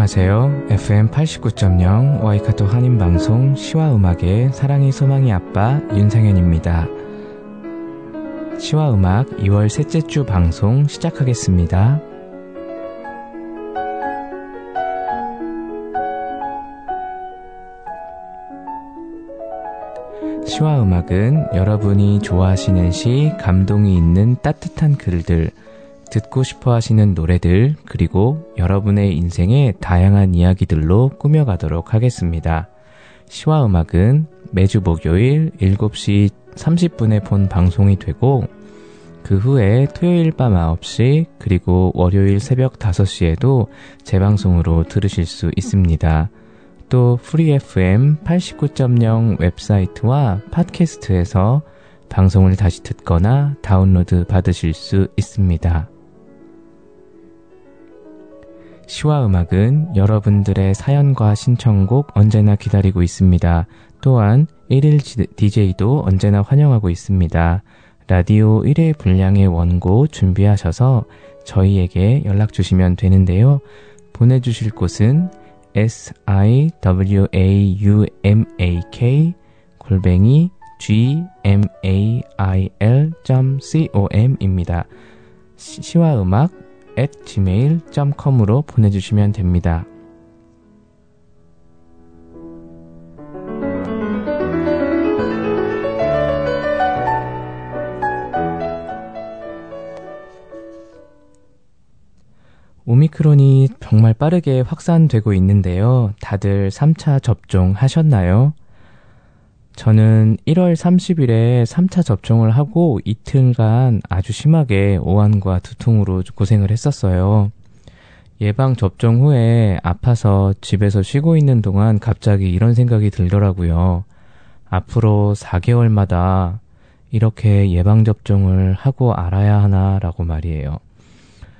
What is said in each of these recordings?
안녕하세요. FM 89.0 와이카토 한인방송 시와 음악의 사랑이 소망이 아빠 윤상현입니다. 시와 음악 2월 셋째 주 방송 시작하겠습니다. 시와 음악은 여러분이 좋아하시는 시, 감동이 있는 따뜻한 글들, 듣고 싶어 하시는 노래들, 그리고 여러분의 인생의 다양한 이야기들로 꾸며가도록 하겠습니다. 시와 음악은 매주 목요일 7시 30분에 본 방송이 되고, 그 후에 토요일 밤 9시, 그리고 월요일 새벽 5시에도 재방송으로 들으실 수 있습니다. 또 프리 FM 89.0 웹사이트와 팟캐스트에서 방송을 다시 듣거나 다운로드 받으실 수 있습니다. 시와 음악은 여러분들의 사연과 신청곡 언제나 기다리고 있습니다. 또한 1일 DJ도 언제나 환영하고 있습니다. 라디오 1회 분량의 원고 준비하셔서 저희에게 연락 주시면 되는데요. 보내주실 곳은 siwaumak 골뱅이 gmail.com입니다. 시와 음악 at gmail.com으로 보내주시면 됩니다. 오미크론이 정말 빠르게 확산되고 있는데요. 다들 3차 접종 하셨나요? 저는 1월 30일에 3차 접종을 하고 이틀간 아주 심하게 오한과 두통으로 고생을 했었어요. 예방 접종 후에 아파서 집에서 쉬고 있는 동안 갑자기 이런 생각이 들더라고요. 앞으로 4개월마다 이렇게 예방 접종을 하고 알아야 하나라고 말이에요.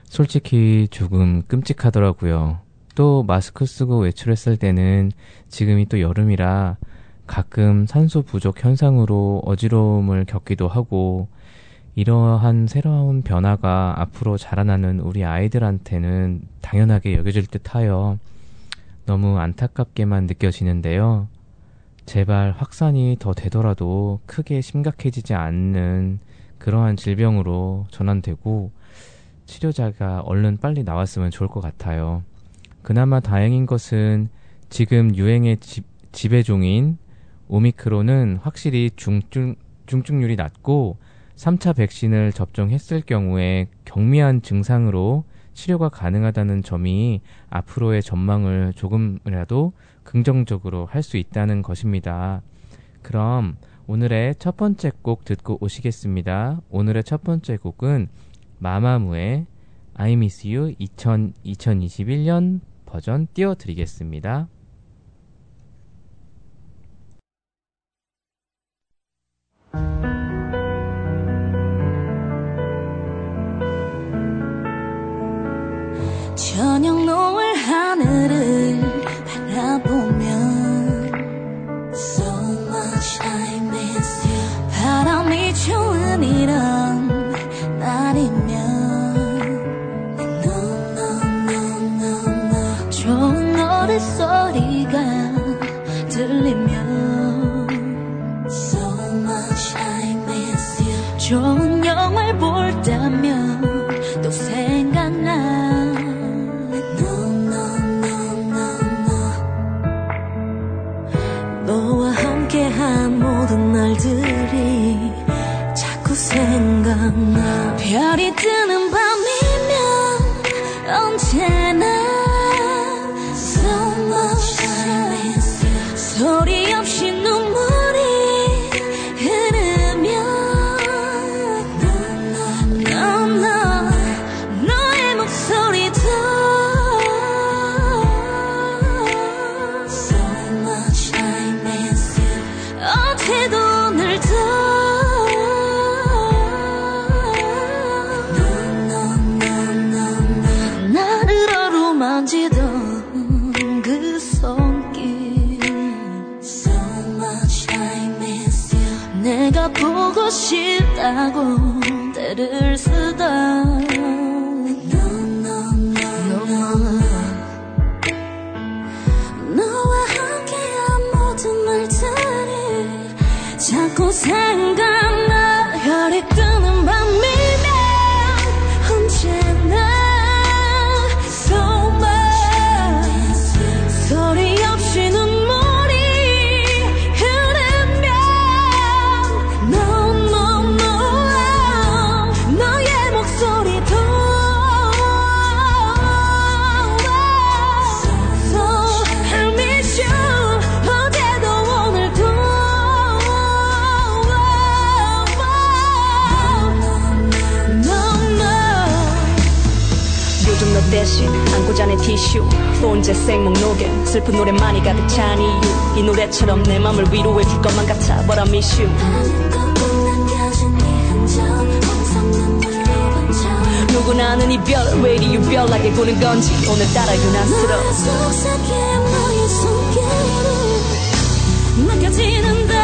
솔직히 조금 끔찍하더라고요. 또 마스크 쓰고 외출했을 때는 지금이 또 여름이라 가끔 산소 부족 현상으로 어지러움을 겪기도 하고 이러한 새로운 변화가 앞으로 자라나는 우리 아이들한테는 당연하게 여겨질 듯 하여 너무 안타깝게만 느껴지는데요. 제발 확산이 더 되더라도 크게 심각해지지 않는 그러한 질병으로 전환되고 치료자가 얼른 빨리 나왔으면 좋을 것 같아요. 그나마 다행인 것은 지금 유행의 지, 지배종인 오미크론은 확실히 중증, 중증률이 낮고 3차 백신을 접종했을 경우에 경미한 증상으로 치료가 가능하다는 점이 앞으로의 전망을 조금이라도 긍정적으로 할 수 있다는 것입니다. 그럼 오늘의 첫 번째 곡 듣고 오시겠습니다. 오늘의 첫 번째 곡은 마마무의 I Miss You 2000, 2021년 버전 띄워드리겠습니다. 저녁 노을 하늘을 안고 자네 티슈 본제 생목 녹에 슬픈 노래만이 가득 찬 이유. 이 노래처럼 내 맘을 위로해 줄 것만 같아. But I miss you 누구나 아는 이별 왜 이리 유별나게 구는 건지 오늘따라 유난스러워. 속삭임 너의 손길이 느껴지는데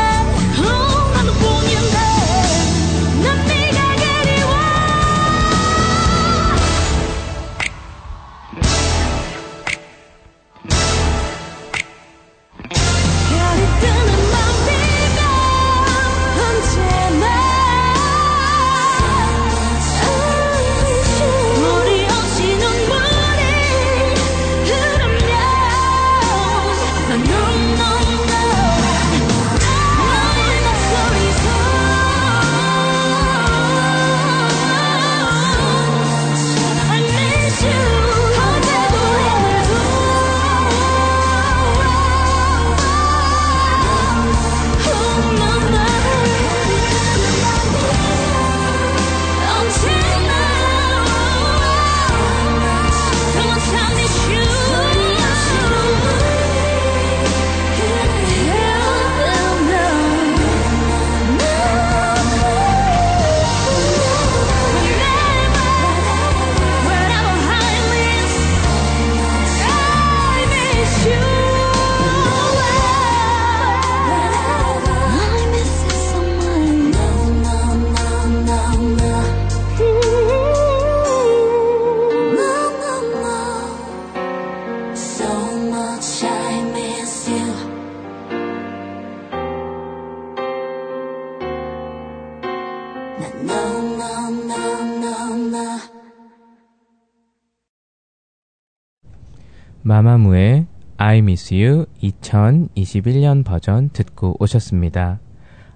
마마무의 I Miss You 2021년 버전 듣고 오셨습니다.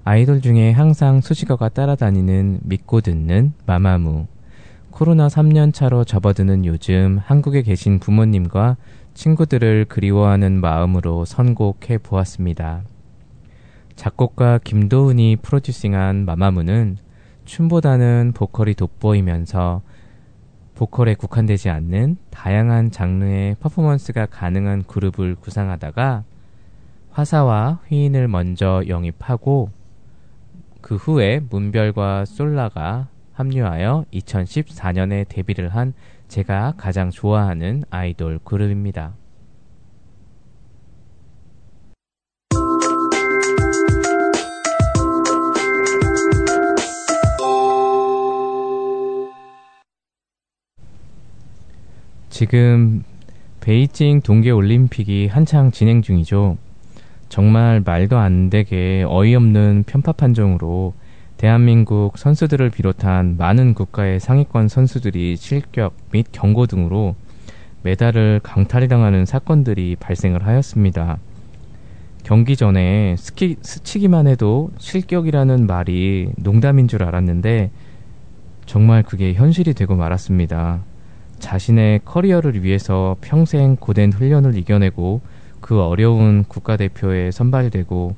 아이돌 중에 항상 수식어가 따라다니는 믿고 듣는 마마무. 코로나 3년 차로 접어드는 요즘 한국에 계신 부모님과 친구들을 그리워하는 마음으로 선곡해 보았습니다. 작곡가 김도훈이 프로듀싱한 마마무는 춤보다는 보컬이 돋보이면서 보컬에 국한되지 않는 다양한 장르의 퍼포먼스가 가능한 그룹을 구상하다가 화사와 휘인을 먼저 영입하고 그 후에 문별과 솔라가 합류하여 2014년에 데뷔를 한 제가 가장 좋아하는 아이돌 그룹입니다. 지금 베이징 동계올림픽이 한창 진행 중이죠. 정말 말도 안 되게 어이없는 편파 판정으로 대한민국 선수들을 비롯한 많은 국가의 상위권 선수들이 실격 및 경고 등으로 메달을 강탈당하는 사건들이 발생을 하였습니다. 경기 전에 스키, 스치기만 해도 실격이라는 말이 농담인 줄 알았는데 정말 그게 현실이 되고 말았습니다. 자신의 커리어를 위해서 평생 고된 훈련을 이겨내고 그 어려운 국가대표에 선발되고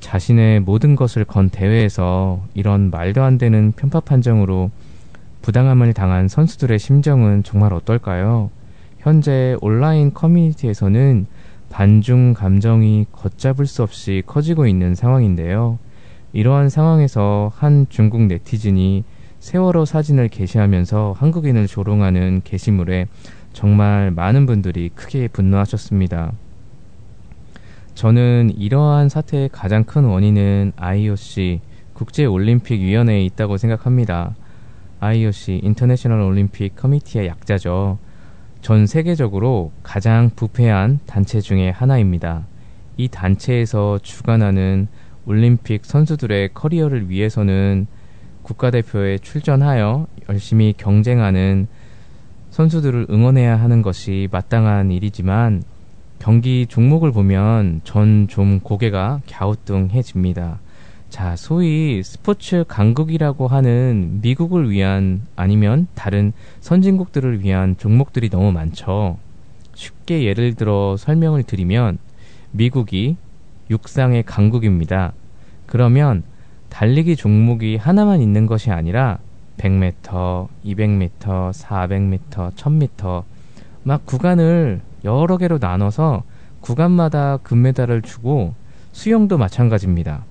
자신의 모든 것을 건 대회에서 이런 말도 안 되는 편파 판정으로 부당함을 당한 선수들의 심정은 정말 어떨까요? 현재 온라인 커뮤니티에서는 반중 감정이 걷잡을 수 없이 커지고 있는 상황인데요. 이러한 상황에서 한 중국 네티즌이 세월호 사진을 게시하면서 한국인을 조롱하는 게시물에 정말 많은 분들이 크게 분노하셨습니다. 저는 이러한 사태의 가장 큰 원인은 IOC, 국제올림픽위원회에 있다고 생각합니다. IOC 인터내셔널 올림픽 커미티의 약자죠. 전 세계적으로 가장 부패한 단체 중의 하나입니다. 이 단체에서 주관하는 올림픽 선수들의 커리어를 위해서는 국가대표에 출전하여 열심히 경쟁하는 선수들을 응원해야 하는 것이 마땅한 일이지만 경기 종목을 보면 전 좀 고개가 갸우뚱해집니다. 자, 소위 스포츠 강국이라고 하는 미국을 위한 아니면 다른 선진국들을 위한 종목들이 너무 많죠. 쉽게 예를 들어 설명을 드리면 미국이 육상의 강국입니다. 그러면 달리기 종목이 하나만 있는 것이 아니라 100m, 200m, 400m, 1000m 막 구간을 여러 개로 나눠서 구간마다 금메달을 주고 수영도 마찬가지입니다.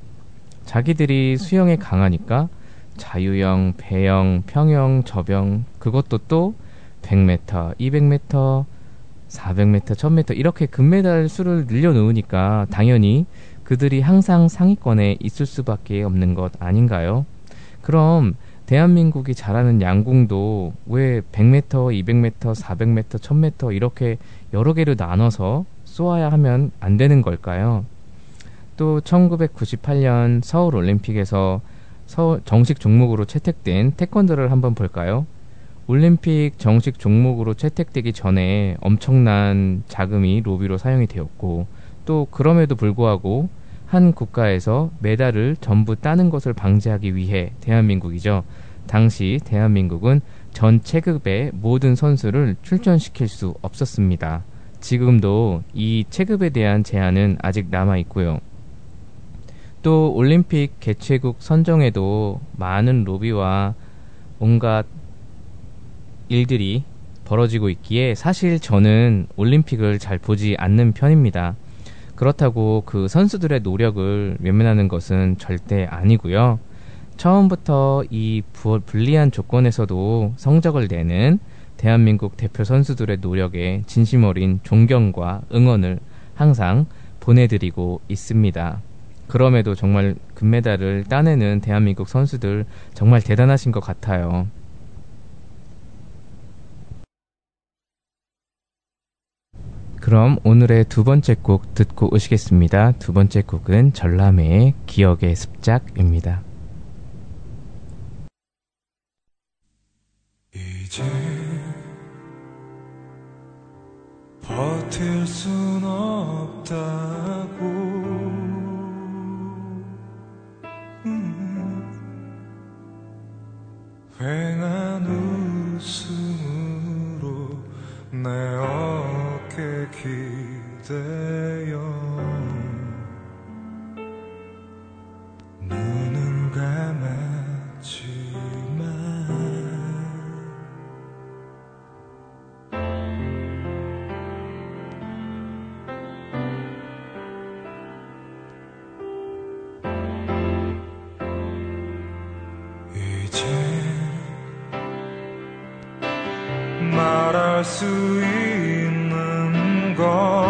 자기들이 수영에 강하니까 자유형, 배영, 평영, 저병 그것도 또 100m, 200m, 400m, 1000m 이렇게 금메달 수를 늘려 놓으니까 당연히 그들이 항상 상위권에 있을 수밖에 없는 것 아닌가요? 그럼 대한민국이 잘하는 양궁도 왜 100m, 200m, 400m, 1000m 이렇게 여러 개로 나눠서 쏘아야 하면 안 되는 걸까요? 또 1998년 서울 올림픽에서 서울 정식 종목으로 채택된 태권도를 한번 볼까요? 올림픽 정식 종목으로 채택되기 전에 엄청난 자금이 로비로 사용이 되었고 또 그럼에도 불구하고 한 국가에서 메달을 전부 따는 것을 방지하기 위해 대한민국이죠. 당시 대한민국은 전 체급의 모든 선수를 출전시킬 수 없었습니다. 지금도 이 체급에 대한 제한은 아직 남아 있고요. 또 올림픽 개최국 선정에도 많은 로비와 온갖 일들이 벌어지고 있기에 사실 저는 올림픽을 잘 보지 않는 편입니다. 그렇다고 그 선수들의 노력을 외면하는 것은 절대 아니고요. 처음부터 이 불리한 조건에서도 성적을 내는 대한민국 대표 선수들의 노력에 진심 어린 존경과 응원을 항상 보내드리고 있습니다. 그럼에도 정말 금메달을 따내는 대한민국 선수들 정말 대단하신 것 같아요. 그럼 오늘의 두 번째 곡 듣고 오시겠습니다. 두 번째 곡은 전람회의 기억의 습작입니다. 이제 버틸 순 없다고 음, 휑한 웃음으로 내 어깨 수 있는 것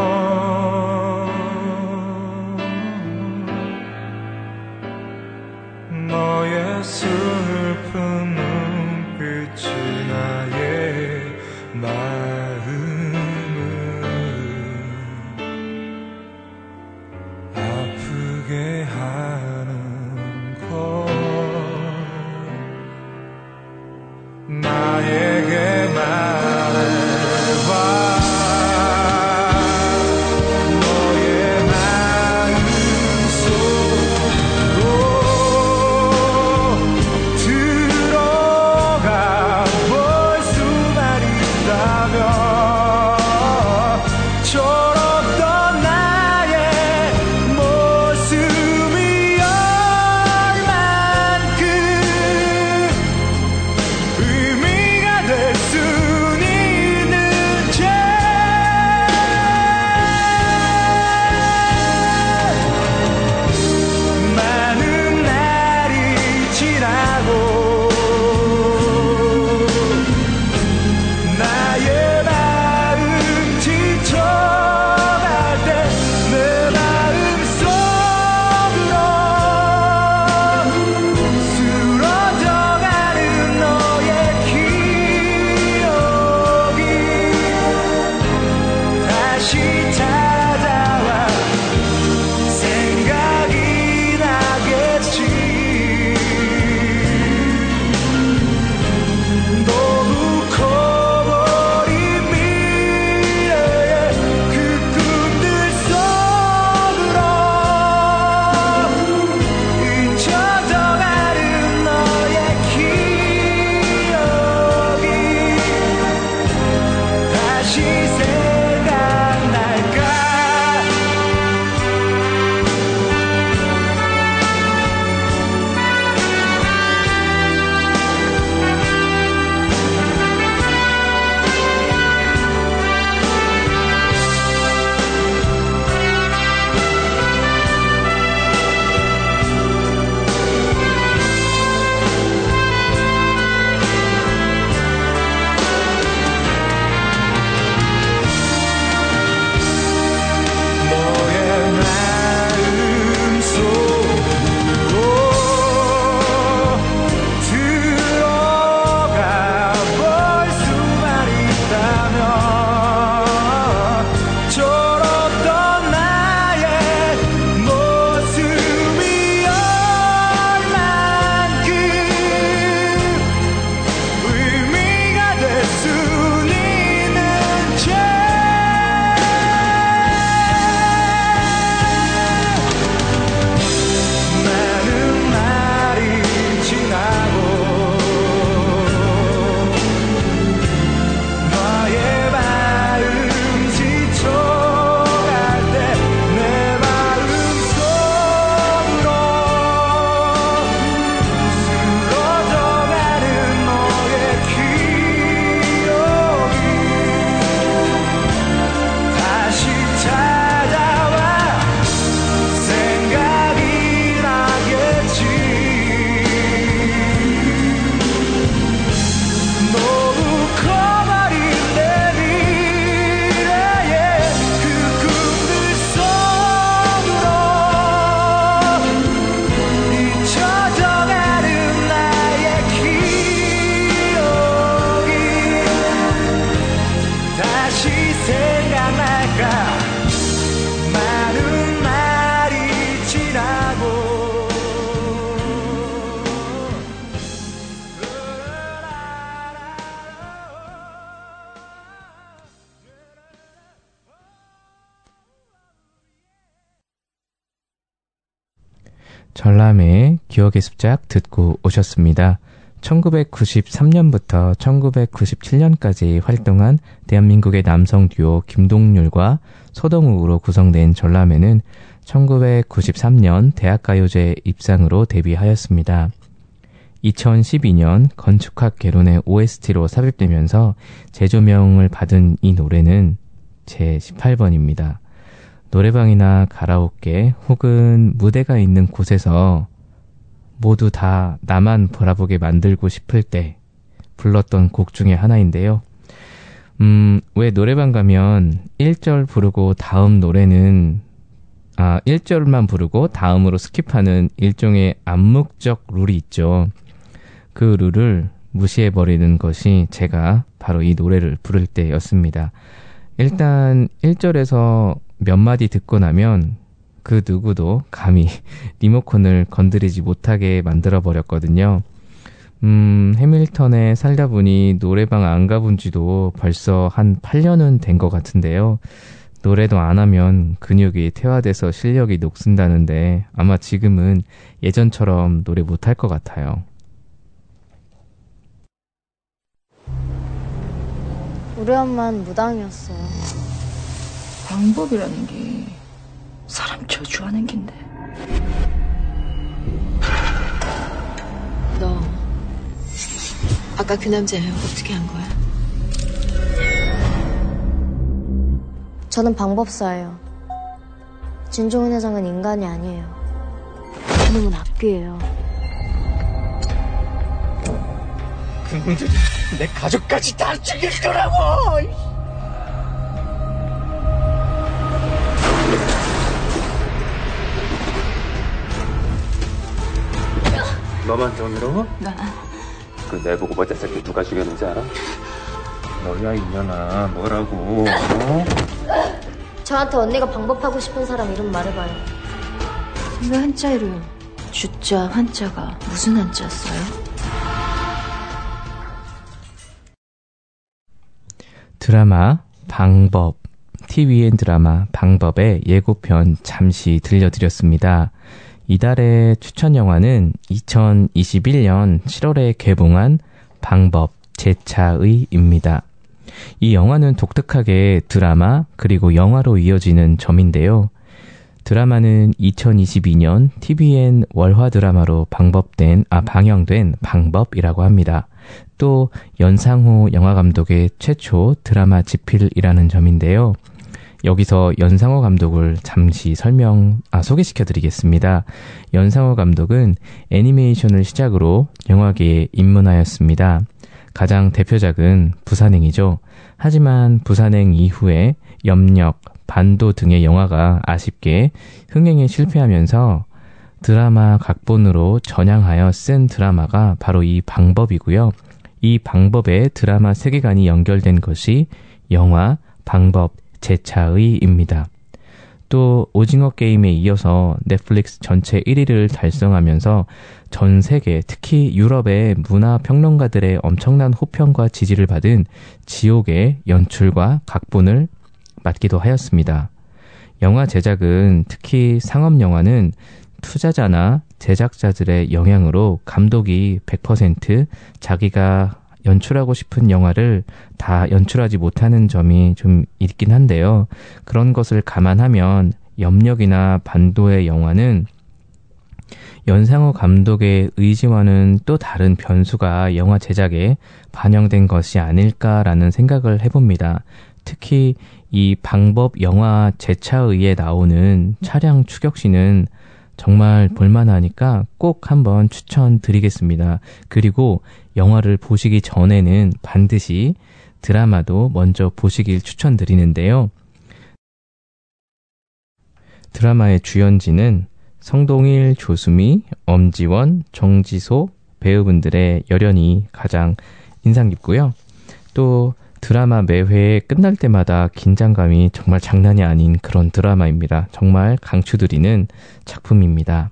기억의 습작 듣고 오셨습니다. 1993년부터 1997년까지 활동한 대한민국의 남성 듀오 김동률과 소동욱으로 구성된 전람회는 1993년 대학가요제 입상으로 데뷔하였습니다. 2012년 건축학 개론의 OST로 삽입되면서 재조명을 받은 이 노래는 제 18번입니다. 노래방이나 가라오케 혹은 무대가 있는 곳에서 모두 다 나만 바라보게 만들고 싶을 때 불렀던 곡 중에 하나인데요. 음, 왜 노래방 가면 1절 부르고 다음 노래는 아, 1절만 부르고 다음으로 skip하는 일종의 암묵적 룰이 있죠. 그 룰을 무시해버리는 것이 제가 바로 이 노래를 부를 때였습니다. 일단 1절에서 몇 마디 듣고 나면 그 누구도 감히 리모컨을 건드리지 못하게 만들어 버렸거든요. 음, 해밀턴에 살다 보니 노래방 안 가본 지도 벌써 한 8년은 된 것 같은데요. 노래도 안 하면 근육이 퇴화돼서 실력이 녹슨다는데 아마 지금은 예전처럼 노래 못할 것 같아요. 우리 엄마는 무당이었어요. 방법이라는 게 사람 저주하는 긴데. 너 아까 그 남자예요. 어떻게 한 거야? 저는 방법사예요. 진종훈 회장은 인간이 아니에요. 그놈은 악귀예요. 그놈들이 내 가족까지 다 죽일 거라고! 너만 정의로워? 나 그 내보고 버째 새끼 누가 죽였는지 알아? 너야 이년아 뭐라고 어? 저한테 언니가 방법하고 싶은 사람 이름 말해봐요. 왜 한자 이름 주자 한자가 무슨 한자였어요? 드라마 방법 TVN 드라마 방법의 예고편 잠시 들려드렸습니다. 이달의 추천 영화는 2021년 7월에 개봉한 방법 제차의입니다. 이 영화는 독특하게 드라마 그리고 영화로 이어지는 점인데요. 드라마는 2022년 TVN 월화 드라마로 방법된, 아, 방영된 방법이라고 합니다. 또 연상호 영화 감독의 최초 드라마 지필이라는 점인데요. 여기서 연상호 감독을 잠시 설명, 아, 소개시켜 드리겠습니다. 연상호 감독은 애니메이션을 시작으로 영화계에 입문하였습니다. 가장 대표작은 부산행이죠. 하지만 부산행 이후에 염력, 반도 등의 영화가 아쉽게 흥행에 실패하면서 드라마 각본으로 전향하여 쓴 드라마가 바로 이 방법이고요. 이 방법에 드라마 세계관이 연결된 것이 영화 방법 제 차의입니다. 또 오징어 게임에 이어서 넷플릭스 전체 1위를 달성하면서 전 세계 특히 유럽의 문화 평론가들의 엄청난 호평과 지지를 받은 지옥의 연출과 각본을 맡기도 하였습니다. 영화 제작은 특히 상업 영화는 투자자나 제작자들의 영향으로 감독이 100% 자기가 연출하고 싶은 영화를 다 연출하지 못하는 점이 좀 있긴 한데요. 그런 것을 감안하면 염력이나 반도의 영화는 연상호 감독의 의지와는 또 다른 변수가 영화 제작에 반영된 것이 아닐까라는 생각을 해봅니다. 특히 이 방법 영화 제차의에 나오는 차량 추격신은 정말 볼만하니까 꼭 한번 추천드리겠습니다. 그리고 영화를 보시기 전에는 반드시 드라마도 먼저 보시길 추천드리는데요. 드라마의 주연진은 성동일, 조수미, 엄지원, 정지소 배우분들의 열연이 가장 인상 깊고요. 또 드라마 매회 끝날 때마다 긴장감이 정말 장난이 아닌 그런 드라마입니다. 정말 강추드리는 작품입니다.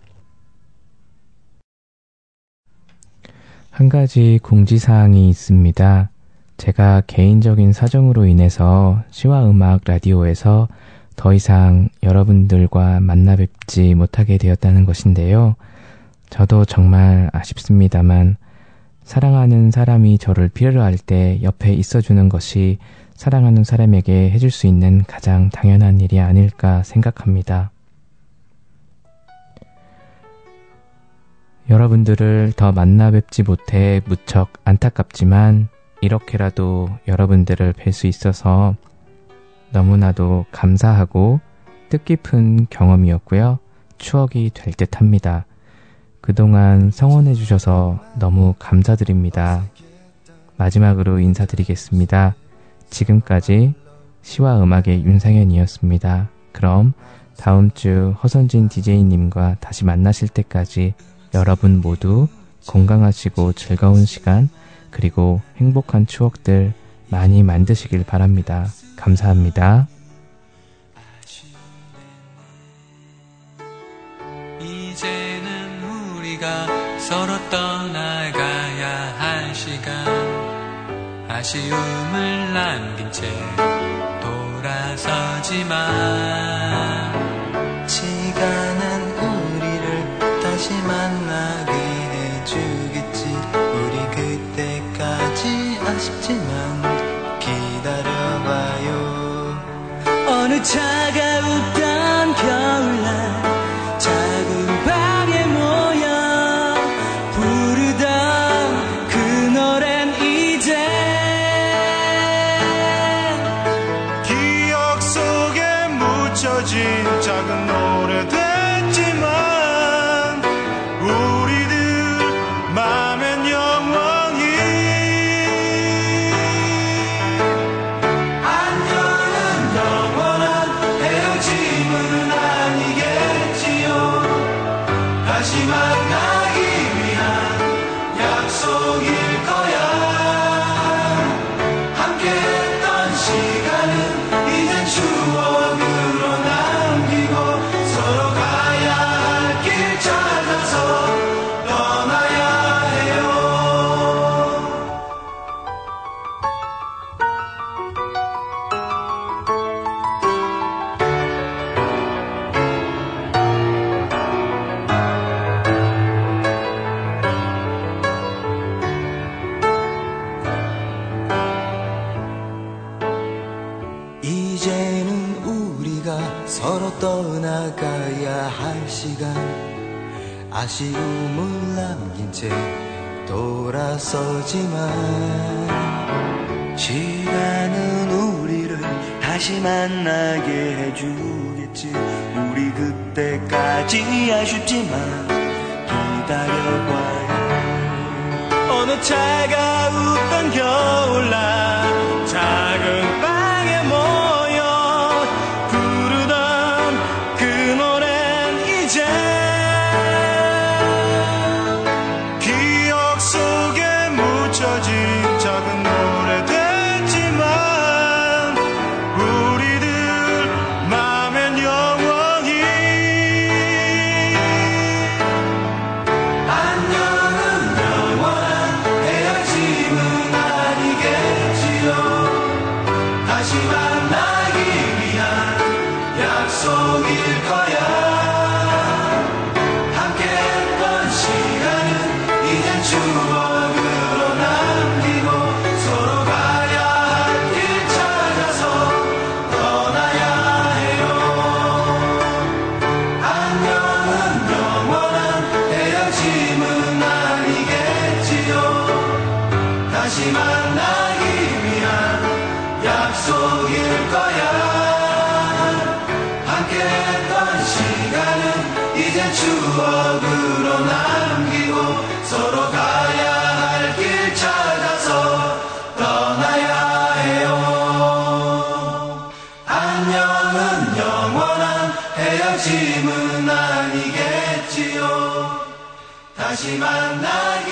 한 가지 공지사항이 있습니다. 제가 개인적인 사정으로 인해서 시와 음악 라디오에서 더 이상 여러분들과 만나 뵙지 못하게 되었다는 것인데요. 저도 정말 아쉽습니다만 사랑하는 사람이 저를 필요로 할 때 옆에 있어주는 것이 사랑하는 사람에게 해줄 수 있는 가장 당연한 일이 아닐까 생각합니다. 여러분들을 더 만나 뵙지 못해 무척 안타깝지만 이렇게라도 여러분들을 뵐 수 있어서 너무나도 감사하고 뜻깊은 경험이었고요. 추억이 될 듯 합니다. 그동안 성원해 주셔서 너무 감사드립니다. 마지막으로 인사드리겠습니다. 지금까지 시와 음악의 윤상현이었습니다. 그럼 다음 주 허선진 DJ님과 다시 만나실 때까지 여러분 모두 건강하시고 즐거운 시간 그리고 행복한 추억들 많이 만드시길 바랍니다. 감사합니다. 아쉬움을 남긴 채 돌아서지만 시간은 우리를 다시 만나게 해주겠지. 우리 그때까지 아쉽지만 기다려봐요. 어느 차가 차가 만나기 위한 약속일 거야. 함께 했던 시간은 이제 추억으로 남기고 서로 가야 할 길 찾아서 떠나야 해요. 안녕은 영원한 헤어짐은 아니겠지요. 다시 만나기